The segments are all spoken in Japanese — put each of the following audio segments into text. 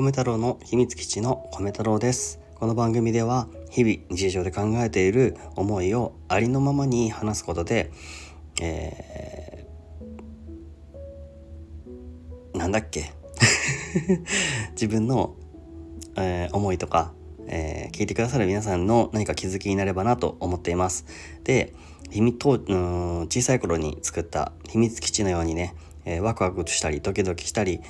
米太郎の秘密基地の米太郎です。この番組では日々日常で考えている思いをありのままに話すことで、えー、なんだっけ？自分の、えー、思いとか、えー、聞いてくださる皆さんの何か気づきになればなと思っています。で秘密とうん小さい頃に作った秘密基地のようにね、えー、ワクワクしたりドキドキしたり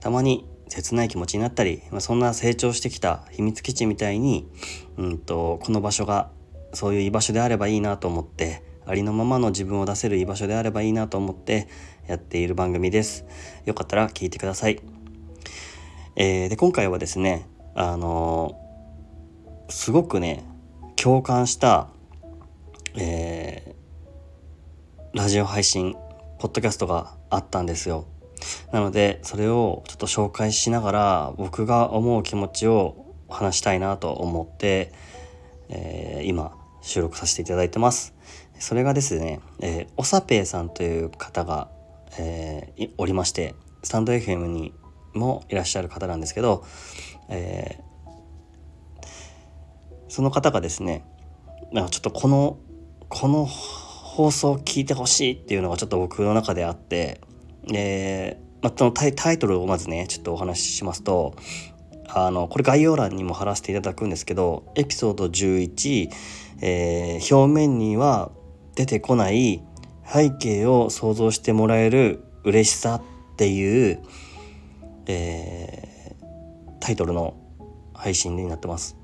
たまに切ない気持ちになったり、まあ、そんな成長してきた秘密基地みたいに、うんと、この場所がそういう居場所であればいいなと思ってありのままの自分を出せる居場所であればいいなと思ってやっている番組です。よかったら聞いてください。えー、で今回はですねあのー、すごくね共感した、えー、ラジオ配信ポッドキャストがあったんですよ。なのでそれをちょっと紹介しながら僕が思う気持ちを話したいなと思って、えー、今収録させていただいてます。それがですね、えー、おさぺいさんという方が、えー、おりましてスタンド FM にもいらっしゃる方なんですけど、えー、その方がですねちょっとこのこの放送を聞いてほしいっていうのがちょっと僕の中であってえー、まあ、そのタイタイトルをまずねちょっとお話ししますとあのこれ概要欄にも貼らせていただくんですけどエピソード11、えー、表面には出てこない背景を想像してもらえる嬉しさっていう、えー、タイトルの配信になってます。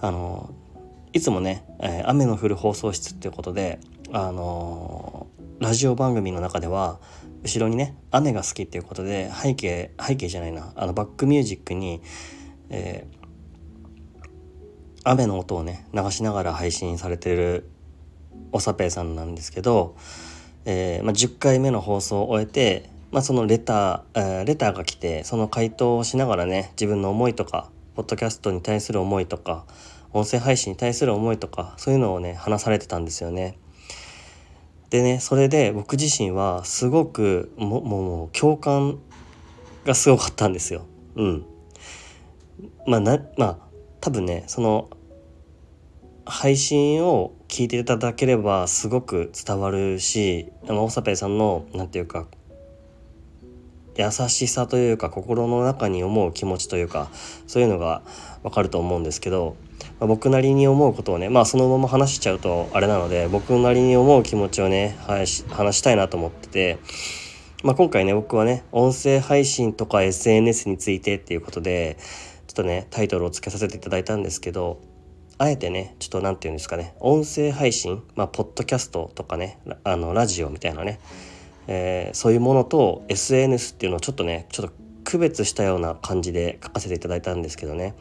あのいつもね、えー、雨の降る放送室っていうことであのラジオ番組の中では後ろにね雨が好きっていうことで背景背景じゃないなあのバックミュージックに、えー、雨の音をね流しながら配信されてるおさぺいさんなんですけど、えーまあ、10回目の放送を終えて、まあ、そのレター、えー、レターが来てその回答をしながらね自分の思いとかポッドキャストに対する思いとか音声配信に対する思いとかそういうのをね話されてたんですよね。でねそれで僕自身はすごくももう共感がすごかったんですよ。うん。まあなまあ多分ねその配信を聞いていただければすごく伝わるし大サペイさんの何て言うか優しさというか心の中に思う気持ちというかそういうのがわかると思うんですけどまあ、僕なりに思うことをねまあそのまま話しちゃうとあれなので僕なりに思う気持ちをね話したいなと思ってて、まあ、今回ね僕はね音声配信とか SNS についてっていうことでちょっとねタイトルをつけさせていただいたんですけどあえてねちょっと何て言うんですかね音声配信まあポッドキャストとかねあのラジオみたいなね、えー、そういうものと SNS っていうのをちょっとねちょっと区別したような感じで書かせていただいたんですけどね。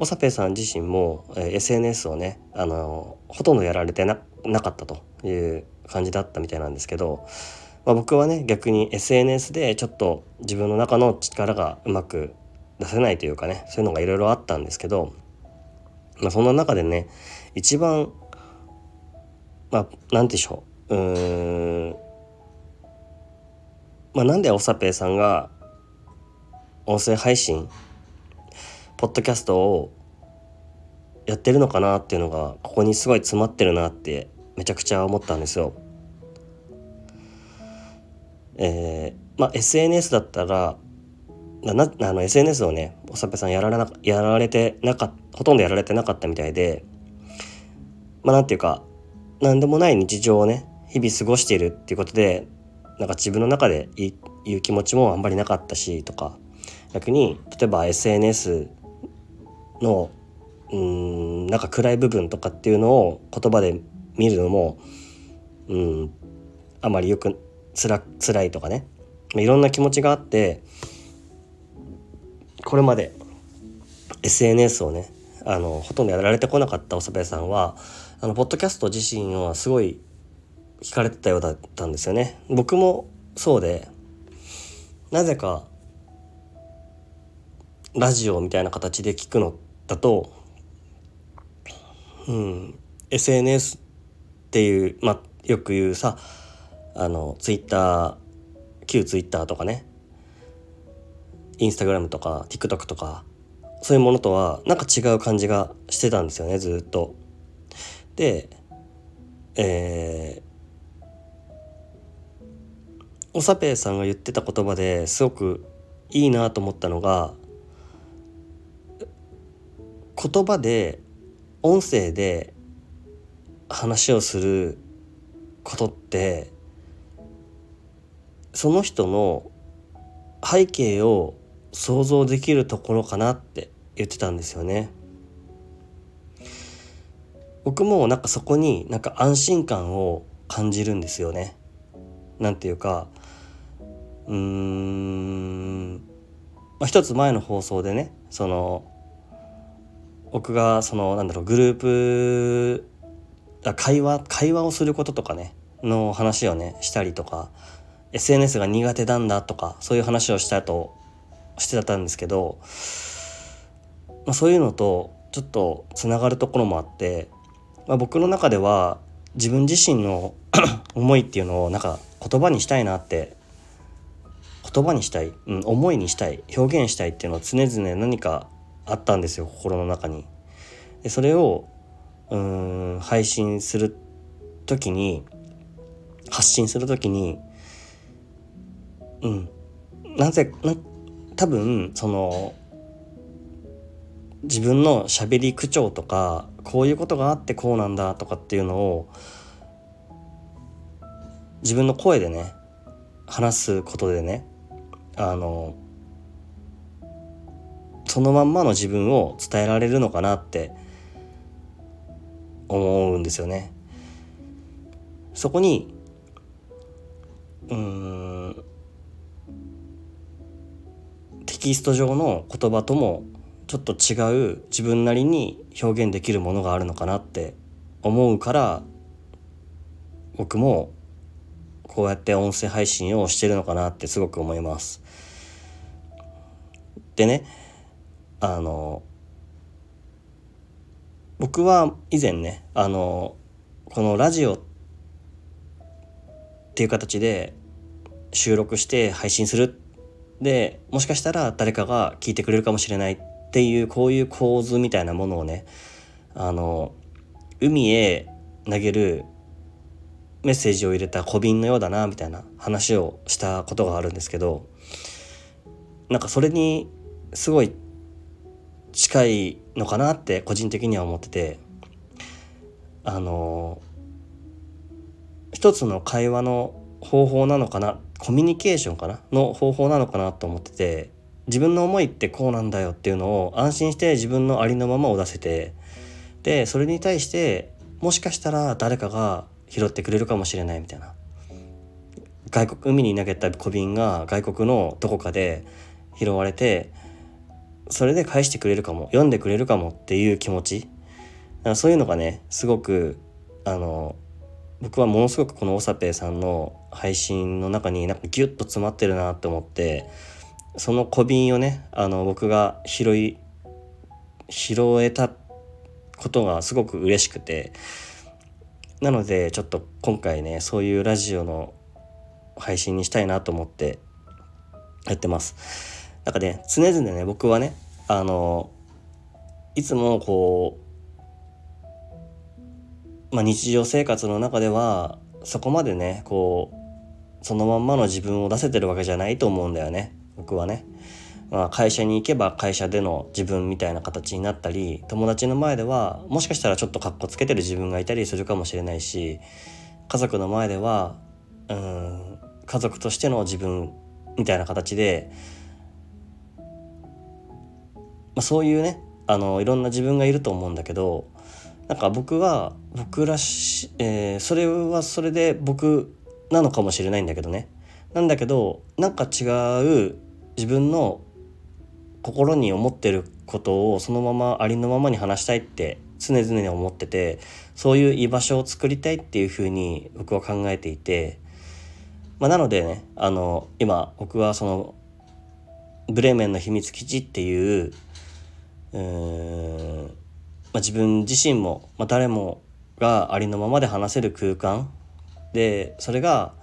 おさぺさん自身も、え、SNS をねあのほとんどやられてなかったという感じだったみたいなんですけど、まあ、僕はね逆に SNS でちょっと自分の中の力がうまく出せないというかねそういうのがいろいろあったんですけど、まあ、そんな中でね一番まあ何でしょううーんまあなんでおさぺさんが音声配信ポッドキャストをやってるのかなっていうのがここにすごい詰まってるなってめちゃくちゃ思ったんですよ。えー、まあ SNS だったらなあの SNS をねおさぺさんやられなやられてなかほとんどやられてなかったみたいでまあなんていうか何でもない日常をね日々過ごしているっていうことでなんか自分の中で言う気持ちもあんまりなかったしとか逆に例えば SNS のうんなんか暗い部分とかっていうのを言葉で見るのもうんあまりよくつら辛いとかねいろんな気持ちがあってこれまで SNS をねあのほとんどやられてこなかったおさべさんはあのポッドキャスト自身はすごい聞かれてたようだったんですよね。僕もそうでなぜかラジオみたいな形で聞くのだと、うん、SNS っていう、まあ、よく言うさあのツイッター旧ツイッターとかねインスタグラムとか TikTok とかそういうものとはなんか違う感じがしてたんですよねずっと。でえー、おさぺいさんが言ってた言葉ですごくいいなと思ったのが言葉で音声で話をすることってその人の背景を想像できるところかなって言ってたんですよね。僕もなんかそこになんか安心感を感じるんですよね。なんていうかうーん、まあ、一つ前の放送でねその僕がそのなんだろうグループ会話会話をすることとかねの話をねしたりとか SNS が苦手なんだとかそういう話をしたとしてたんですけど、まあ、そういうのとちょっとつながるところもあって、まあ、僕の中では自分自身の 思いっていうのをなんか言葉にしたいなって言葉にしたい、うん、思いにしたい表現したいっていうのは常々何かあったんですよ心の中に。でそれをうん配信する時に発信する時にうんなぜな多分その自分のしゃべり口調とかこういうことがあってこうなんだとかっていうのを自分の声でね話すことでねあのそのまんまの自分を伝えられるのかなって思うんですよね。そこにうんテキスト上の言葉ともちょっと違う自分なりに表現できるものがあるのかなって思うから僕もこうやって音声配信をしてるのかなってすごく思います。でねあの僕は以前ねあのこのラジオっていう形で収録して配信する。でもしかしたら誰かが聞いてくれるかもしれないっていうこういう構図みたいなものをねあの海へ投げるメッセージを入れた小瓶のようだなみたいな話をしたことがあるんですけどなんかそれにすごい近いのかなって個人的には思ってて。あの一つの会話の方法なのかなコミュニケーションかなの方法なのかなと思ってて自分の思いってこうなんだよっていうのを安心して自分のありのままを出せてでそれに対してもしかしたら誰かが拾ってくれるかもしれないみたいな。外国海に投げた小瓶が外国のどこかで拾われてそれで返してくれるかも読んでくれるかもっていう気持ちそういうのがねすごくあの僕はものすごくこのおさぺいさんの配信の中になんかギュッと詰まってるなって思ってその小瓶をねあの僕が拾い拾えたことがすごく嬉しくてなのでちょっと今回ねそういうラジオの配信にしたいなと思ってやってます。なんかね常々ね僕はねあのいつもこう、まあ、日常生活の中ではそこまでねこうそのまんまの自分を出せてるわけじゃないと思うんだよね僕はね。まあ、会社に行けば会社での自分みたいな形になったり友達の前ではもしかしたらちょっとかっこつけてる自分がいたりするかもしれないし家族の前ではうん家族としての自分みたいな形でまあ、そういうねあのいろんな自分がいると思うんだけどなんか僕は僕らし、えー、それはそれで僕なのかもしれないんだけどね。なんだけどなんか違う自分の心に思ってることをそのままありのままに話したいって常々思っててそういう居場所を作りたいっていうふうに僕は考えていて、まあ、なのでねあの今僕はそのブレーメンの秘密基地っていうえー、まあ、自分自身も、まあ、誰もがありのままで話せる空間でそれが、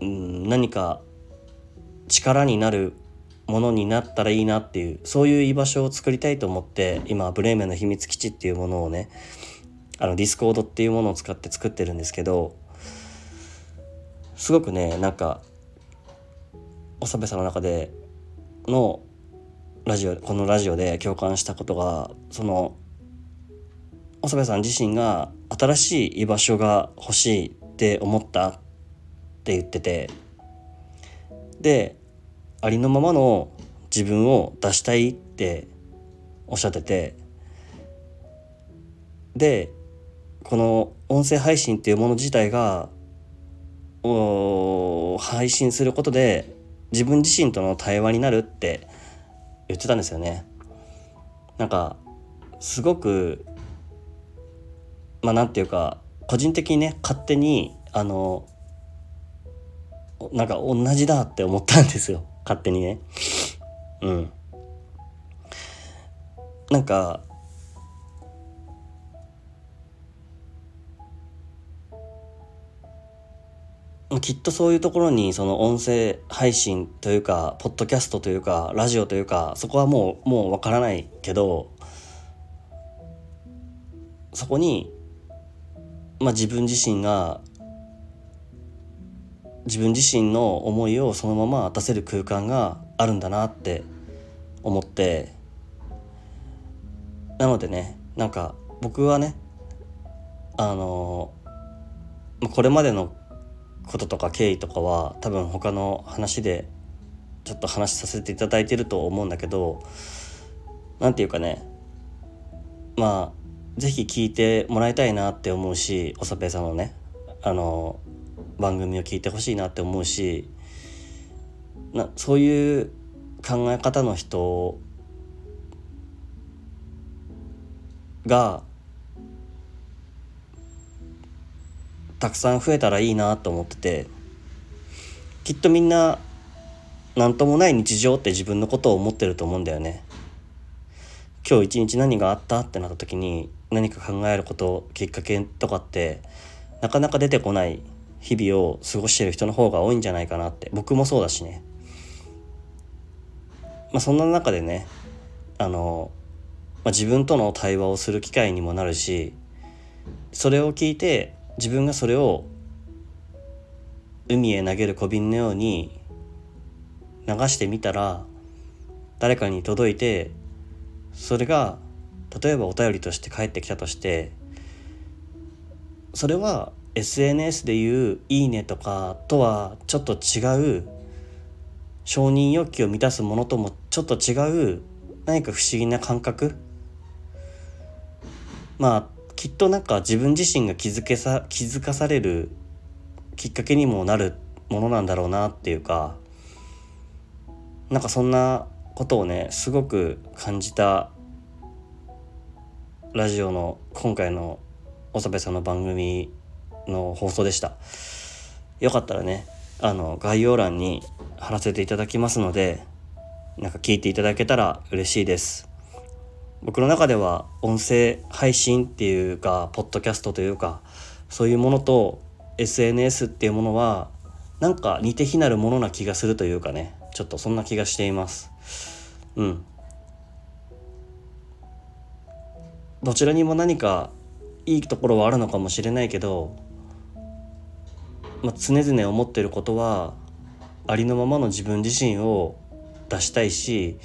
うん、何か力になるものになったらいいなっていうそういう居場所を作りたいと思って今ブレーメンの秘密基地っていうものをねあのディスコードっていうものを使って作ってるんですけどすごくねなんか長部さんの中でのラジオこのラジオで共感したことがその長部さん自身が新しい居場所が欲しいって思ったって言っててでありのままの自分を出したいっておっしゃっててでこの音声配信っていうもの自体が配信することで自分自身との対話になるって言ってたんですよね。なんかすごくまあなんていうか個人的にね勝手にあのなんか同じだって思ったんですよ。勝手にね。うん。なんかきっとそういうところにその音声配信というかポッドキャストというかラジオというかそこはもうもうわからないけどそこにまあ自分自身が自分自身の思いをそのまま出せる空間があるんだなって思ってなのでねなんか僕はねあのこれまでのこととか経緯とかは多分他の話でちょっと話させていただいてると思うんだけど何て言うかねまあ是非聞いてもらいたいなって思うしおさぺさんのねあの番組を聞いてほしいなって思うしなそういう考え方の人がたくさん増えたらいいなと思っててきっとみんな何ともない日常って自分のことを思ってると思うんだよね。今日一日何があったってなった時に何か考えることきっかけとかってなかなか出てこない日々を過ごしてる人の方が多いんじゃないかなって僕もそうだしねまあそんな中でねあの、まあ、自分との対話をする機会にもなるしそれを聞いて自分がそれを海へ投げる小瓶のように流してみたら誰かに届いてそれが例えばお便りとして返ってきたとしてそれは SNS でいう「いいね」とかとはちょっと違う承認欲求を満たすものともちょっと違う何か不思議な感覚。まあきっとなんか自分自身が気づけさ気づかされるきっかけにもなるものなんだろうなっていうかなんかそんなことをねすごく感じたラジオの今回の長部さんの番組の放送でした。よかったらねあの概要欄に貼らせていただきますのでなんか聞いていただけたら嬉しいです。僕の中では音声配信っていうかポッドキャストというかそういうものと SNS っていうものはなんか似て非なるものな気がするというかね。ちょっとそんな気がしています。うん。どちらにも何かいいところはあるのかもしれないけどまあ、常々思ってることはありのままの自分自身を出したいし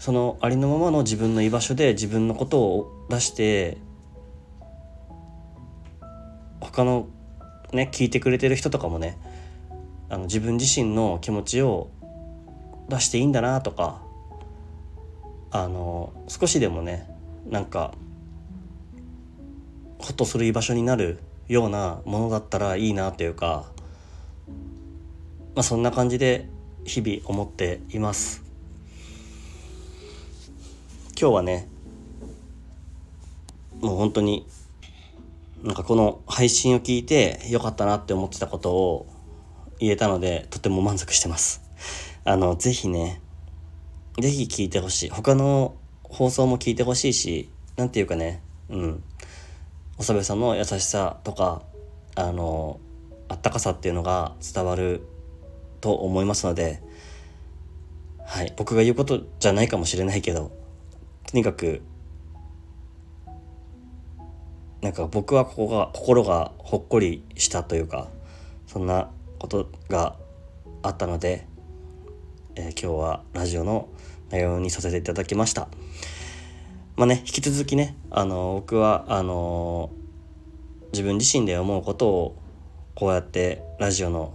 そのありのままの自分の居場所で自分のことを出して他のね聞いてくれてる人とかもねあの自分自身の気持ちを出していいんだなとかあの少しでもねなんかほっとする居場所になるようなものだったらいいなというか、まあ、そんな感じで日々思っています。今日はねもう本当になんかこの配信を聞いてよかったなって思ってたことを言えたのでとても満足してます。あのぜひねぜひ聞いてほしい。他の放送も聞いてほしいし何て言うかねうん。おさべさんの優しさとかあのあったかさっていうのが伝わると思いますので、はい、僕が言うことじゃないかもしれないけどとにかくなんか僕はここが心がほっこりしたというかそんなことがあったので、えー、今日はラジオの内容にさせていただきました。まあね引き続きねあの僕はあの自分自身で思うことをこうやってラジオの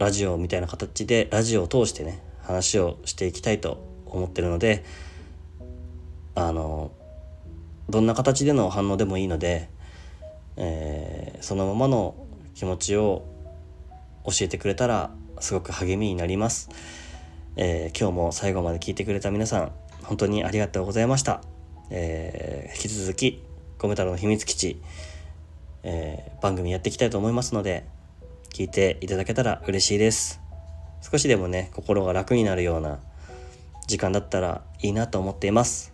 ラジオみたいな形でラジオを通してね話をしていきたいと思ってるのであのどんな形での反応でもいいので、えー、そのままの気持ちを教えてくれたらすごく励みになります、えー、今日も最後まで聞いてくれた皆さん本当にありがとうございました、えー、引き続きゴム太郎の秘密基地、え番組やっていきたいと思いますので聞いていただけたら嬉しいです。少しでもね心が楽になるような時間だったらいいなと思っています。